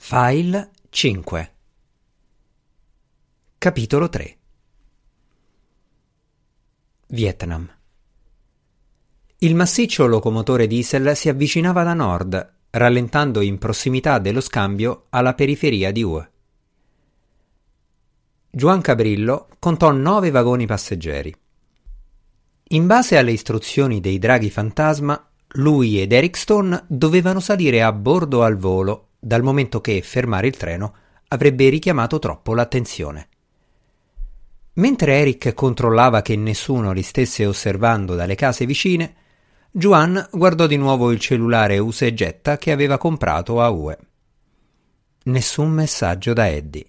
File 5 Capitolo 3 Vietnam Il massiccio locomotore diesel si avvicinava da nord, rallentando in prossimità dello scambio alla periferia di Hue. Juan Cabrillo contò nove vagoni passeggeri. In base alle istruzioni dei draghi fantasma, lui ed Eric Stone dovevano salire a bordo al volo dal momento che fermare il treno avrebbe richiamato troppo l'attenzione. Mentre Eric controllava che nessuno li stesse osservando dalle case vicine, Juan guardò di nuovo il cellulare usa e getta che aveva comprato a UE. Nessun messaggio da Eddie.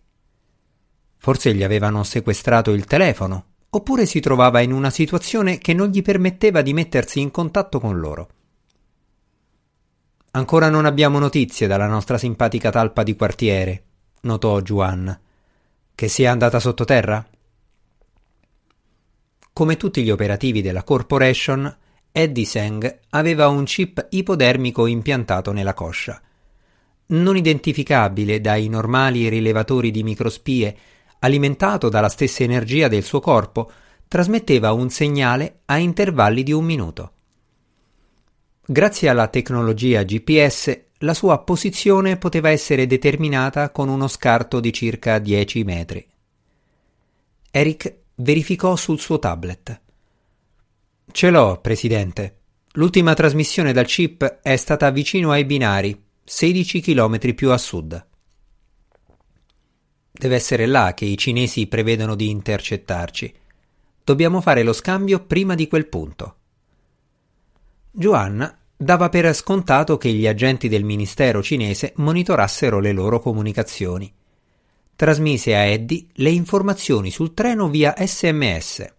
Forse gli avevano sequestrato il telefono, oppure si trovava in una situazione che non gli permetteva di mettersi in contatto con loro. Ancora non abbiamo notizie dalla nostra simpatica talpa di quartiere, notò Juan. Che sia andata sottoterra? Come tutti gli operativi della corporation, Eddie Seng aveva un chip ipodermico impiantato nella coscia. Non identificabile dai normali rilevatori di microspie, alimentato dalla stessa energia del suo corpo, trasmetteva un segnale a intervalli di un minuto. Grazie alla tecnologia GPS, la sua posizione poteva essere determinata con uno scarto di circa 10 metri. Eric verificò sul suo tablet. Ce l'ho, Presidente. L'ultima trasmissione dal chip è stata vicino ai binari, 16 km più a sud. Deve essere là che i cinesi prevedono di intercettarci. Dobbiamo fare lo scambio prima di quel punto. Joanna dava per scontato che gli agenti del ministero cinese monitorassero le loro comunicazioni. Trasmise a Eddie le informazioni sul treno via sms.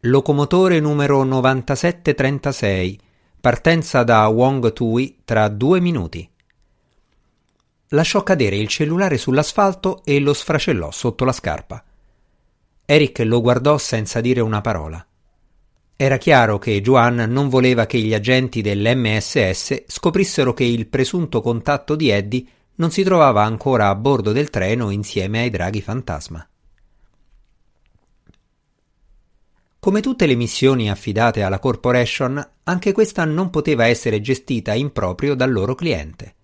Locomotore numero 9736, partenza da Wong Tui tra due minuti. Lasciò cadere il cellulare sull'asfalto e lo sfracellò sotto la scarpa. Eric lo guardò senza dire una parola. Era chiaro che Juan non voleva che gli agenti dell'MSS scoprissero che il presunto contatto di Eddie non si trovava ancora a bordo del treno insieme ai draghi fantasma. Come tutte le missioni affidate alla corporation, anche questa non poteva essere gestita in proprio dal loro cliente.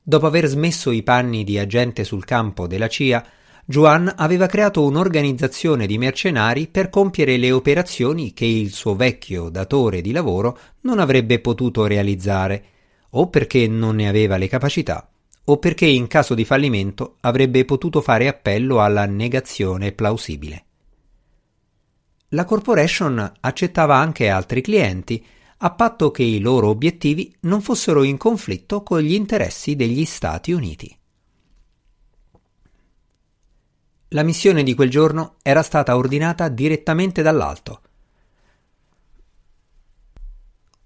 Dopo aver smesso i panni di agente sul campo della CIA, Juan aveva creato un'organizzazione di mercenari per compiere le operazioni che il suo vecchio datore di lavoro non avrebbe potuto realizzare, o perché non ne aveva le capacità, o perché in caso di fallimento avrebbe potuto fare appello alla negazione plausibile. La corporation accettava anche altri clienti, a patto che i loro obiettivi non fossero in conflitto con gli interessi degli Stati Uniti. La missione di quel giorno era stata ordinata direttamente dall'alto.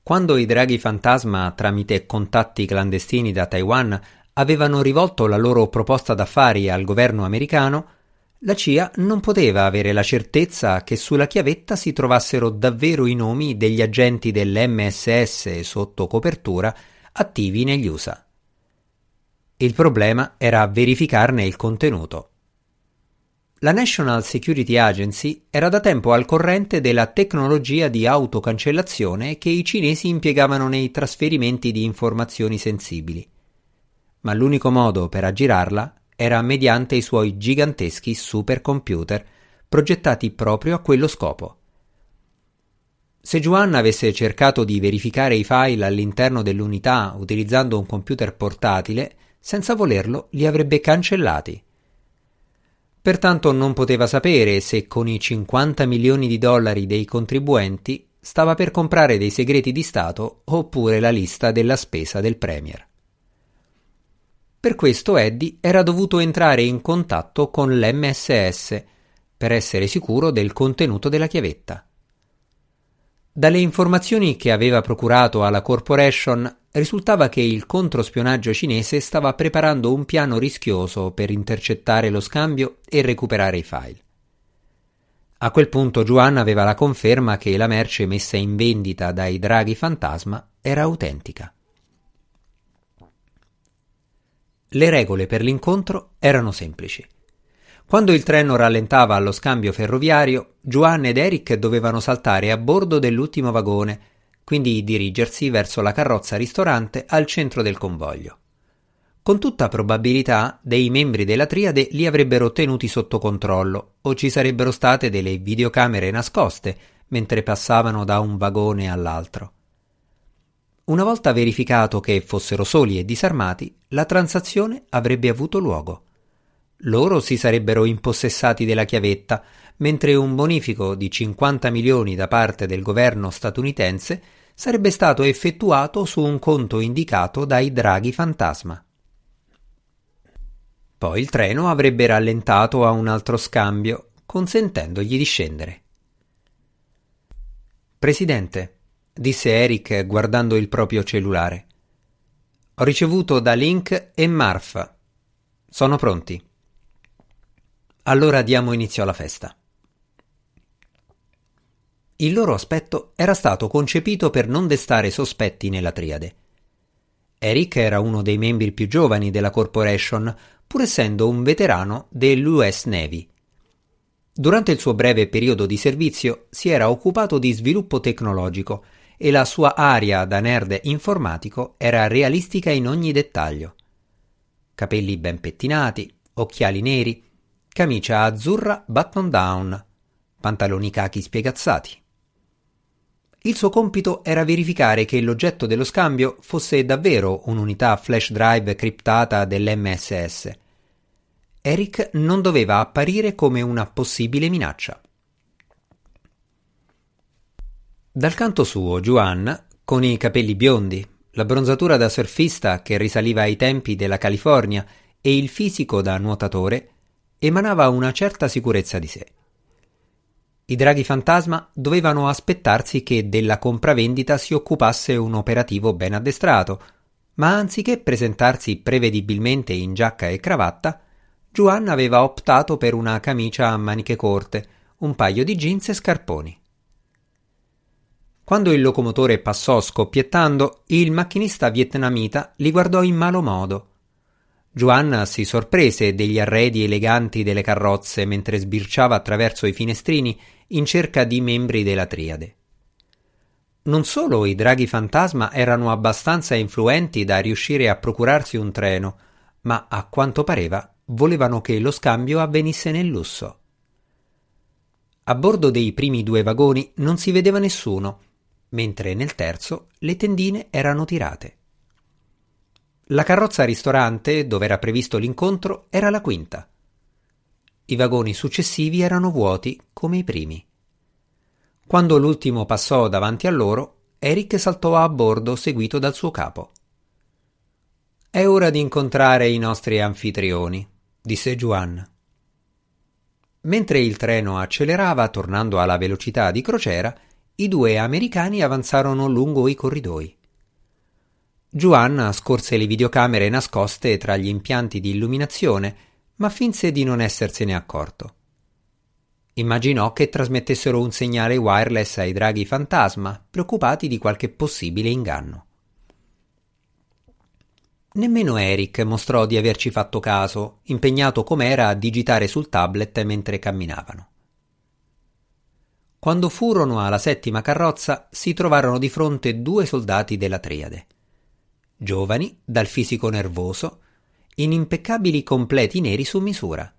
Quando i draghi fantasma, tramite contatti clandestini da Taiwan, avevano rivolto la loro proposta d'affari al governo americano, la CIA non poteva avere la certezza che sulla chiavetta si trovassero davvero i nomi degli agenti dell'MSS sotto copertura attivi negli USA. Il problema era verificarne il contenuto. La National Security Agency era da tempo al corrente della tecnologia di autocancellazione che i cinesi impiegavano nei trasferimenti di informazioni sensibili. Ma l'unico modo per aggirarla era mediante i suoi giganteschi supercomputer progettati proprio a quello scopo. Se Juan avesse cercato di verificare i file all'interno dell'unità utilizzando un computer portatile, senza volerlo li avrebbe cancellati Pertanto non poteva sapere se con i 50 milioni di dollari dei contribuenti stava per comprare dei segreti di Stato oppure la lista della spesa del Premier. Per questo Eddie era dovuto entrare in contatto con l'MSS per essere sicuro del contenuto della chiavetta. Dalle informazioni che aveva procurato alla corporation risultava che il controspionaggio cinese stava preparando un piano rischioso per intercettare lo scambio e recuperare i file. A quel punto Juan aveva la conferma che la merce messa in vendita dai draghi fantasma era autentica. Le regole per l'incontro erano semplici. Quando il treno rallentava allo scambio ferroviario, Juan ed Eric dovevano saltare a bordo dell'ultimo vagone, quindi dirigersi verso la carrozza ristorante al centro del convoglio. Con tutta probabilità dei membri della triade li avrebbero tenuti sotto controllo o ci sarebbero state delle videocamere nascoste mentre passavano da un vagone all'altro. Una volta verificato che fossero soli e disarmati, la transazione avrebbe avuto luogo. Loro si sarebbero impossessati della chiavetta, mentre un bonifico di 50 milioni da parte del governo statunitense sarebbe stato effettuato su un conto indicato dai draghi fantasma. Poi il treno avrebbe rallentato a un altro scambio, consentendogli di scendere. Presidente, disse Eric guardando il proprio cellulare. Ho ricevuto da Link e Marfa. Sono pronti. Allora diamo inizio alla festa. Il loro aspetto era stato concepito per non destare sospetti nella triade. Eric era uno dei membri più giovani della corporation, pur essendo un veterano dell'US Navy. Durante il suo breve periodo di servizio si era occupato di sviluppo tecnologico e la sua aria da nerd informatico era realistica in ogni dettaglio. Capelli ben pettinati, occhiali neri, camicia azzurra button down, pantaloni cachi spiegazzati. Il suo compito era verificare che l'oggetto dello scambio fosse davvero un'unità flash drive criptata dell'MSS. Eric non doveva apparire come una possibile minaccia. Dal canto suo, Juan, con i capelli biondi, la bronzatura da surfista che risaliva ai tempi della California e il fisico da nuotatore, emanava una certa sicurezza di sé. I draghi fantasma dovevano aspettarsi che della compravendita si occupasse un operativo ben addestrato, ma anziché presentarsi prevedibilmente in giacca e cravatta, Juan aveva optato per una camicia a maniche corte, un paio di jeans e scarponi. Quando il locomotore passò scoppiettando, il macchinista vietnamita li guardò in malo modo Giovanna si sorprese degli arredi eleganti delle carrozze mentre sbirciava attraverso i finestrini in cerca di membri della triade. Non solo i draghi fantasma erano abbastanza influenti da riuscire a procurarsi un treno, ma a quanto pareva volevano che lo scambio avvenisse nel lusso. A bordo dei primi due vagoni non si vedeva nessuno, mentre nel terzo le tendine erano tirate. La carrozza ristorante, dove era previsto l'incontro, era la quinta. I vagoni successivi erano vuoti come i primi. Quando l'ultimo passò davanti a loro, Eric saltò a bordo seguito dal suo capo. È ora di incontrare i nostri anfitrioni, disse Juan. Mentre il treno accelerava, tornando alla velocità di crociera, i due americani avanzarono lungo i corridoi. Juan scorse le videocamere nascoste tra gli impianti di illuminazione, ma finse di non essersene accorto. Immaginò che trasmettessero un segnale wireless ai draghi fantasma, preoccupati di qualche possibile inganno. Nemmeno Eric mostrò di averci fatto caso, impegnato com'era a digitare sul tablet mentre camminavano. Quando furono alla settima carrozza, si trovarono di fronte due soldati della triade giovani, dal fisico nervoso, in impeccabili completi neri su misura.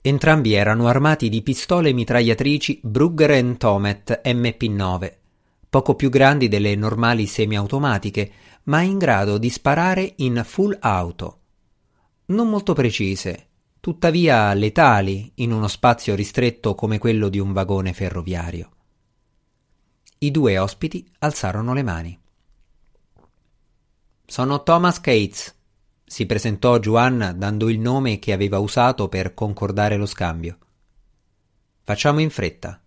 Entrambi erano armati di pistole mitragliatrici Brugger Tomet MP9, poco più grandi delle normali semiautomatiche, ma in grado di sparare in full auto. Non molto precise, tuttavia letali in uno spazio ristretto come quello di un vagone ferroviario. I due ospiti alzarono le mani. Sono Thomas Cates, si presentò Juan dando il nome che aveva usato per concordare lo scambio. Facciamo in fretta.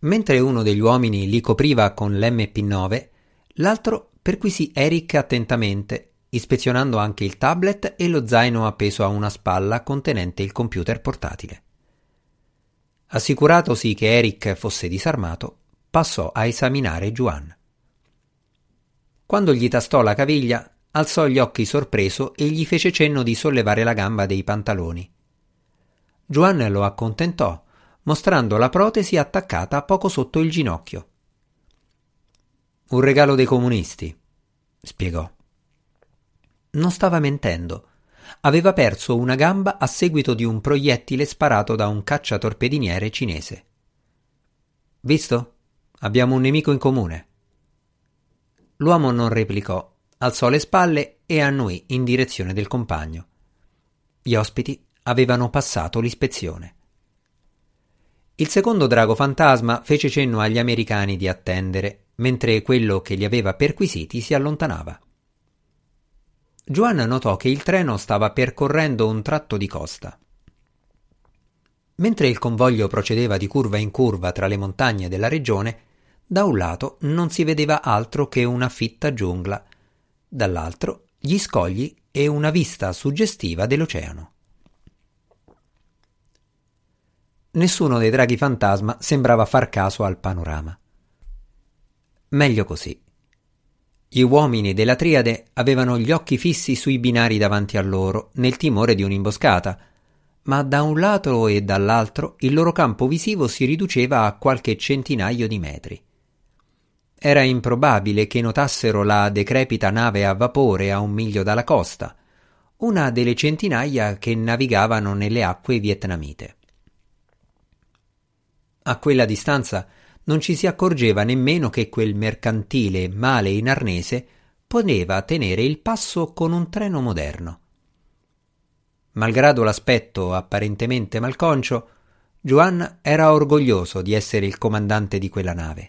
Mentre uno degli uomini li copriva con l'MP9, l'altro perquisì Eric attentamente, ispezionando anche il tablet e lo zaino appeso a una spalla contenente il computer portatile. Assicuratosi che Eric fosse disarmato, passò a esaminare Juan. Quando gli tastò la caviglia, alzò gli occhi sorpreso e gli fece cenno di sollevare la gamba dei pantaloni. Juan lo accontentò, mostrando la protesi attaccata poco sotto il ginocchio. Un regalo dei comunisti, spiegò. Non stava mentendo. Aveva perso una gamba a seguito di un proiettile sparato da un cacciatorpediniere cinese. Visto? Abbiamo un nemico in comune. L'uomo non replicò, alzò le spalle e annui in direzione del compagno. Gli ospiti avevano passato l'ispezione. Il secondo drago fantasma fece cenno agli americani di attendere, mentre quello che li aveva perquisiti si allontanava. Joan notò che il treno stava percorrendo un tratto di costa. Mentre il convoglio procedeva di curva in curva tra le montagne della regione, da un lato non si vedeva altro che una fitta giungla, dall'altro gli scogli e una vista suggestiva dell'oceano. Nessuno dei draghi fantasma sembrava far caso al panorama. Meglio così. Gli uomini della triade avevano gli occhi fissi sui binari davanti a loro, nel timore di un'imboscata, ma da un lato e dall'altro il loro campo visivo si riduceva a qualche centinaio di metri. Era improbabile che notassero la decrepita nave a vapore a un miglio dalla costa, una delle centinaia che navigavano nelle acque vietnamite. A quella distanza non ci si accorgeva nemmeno che quel mercantile male in arnese poneva tenere il passo con un treno moderno. Malgrado l'aspetto apparentemente malconcio, Juan era orgoglioso di essere il comandante di quella nave.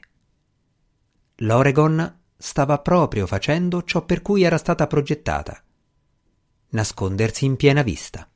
L'Oregon stava proprio facendo ciò per cui era stata progettata nascondersi in piena vista.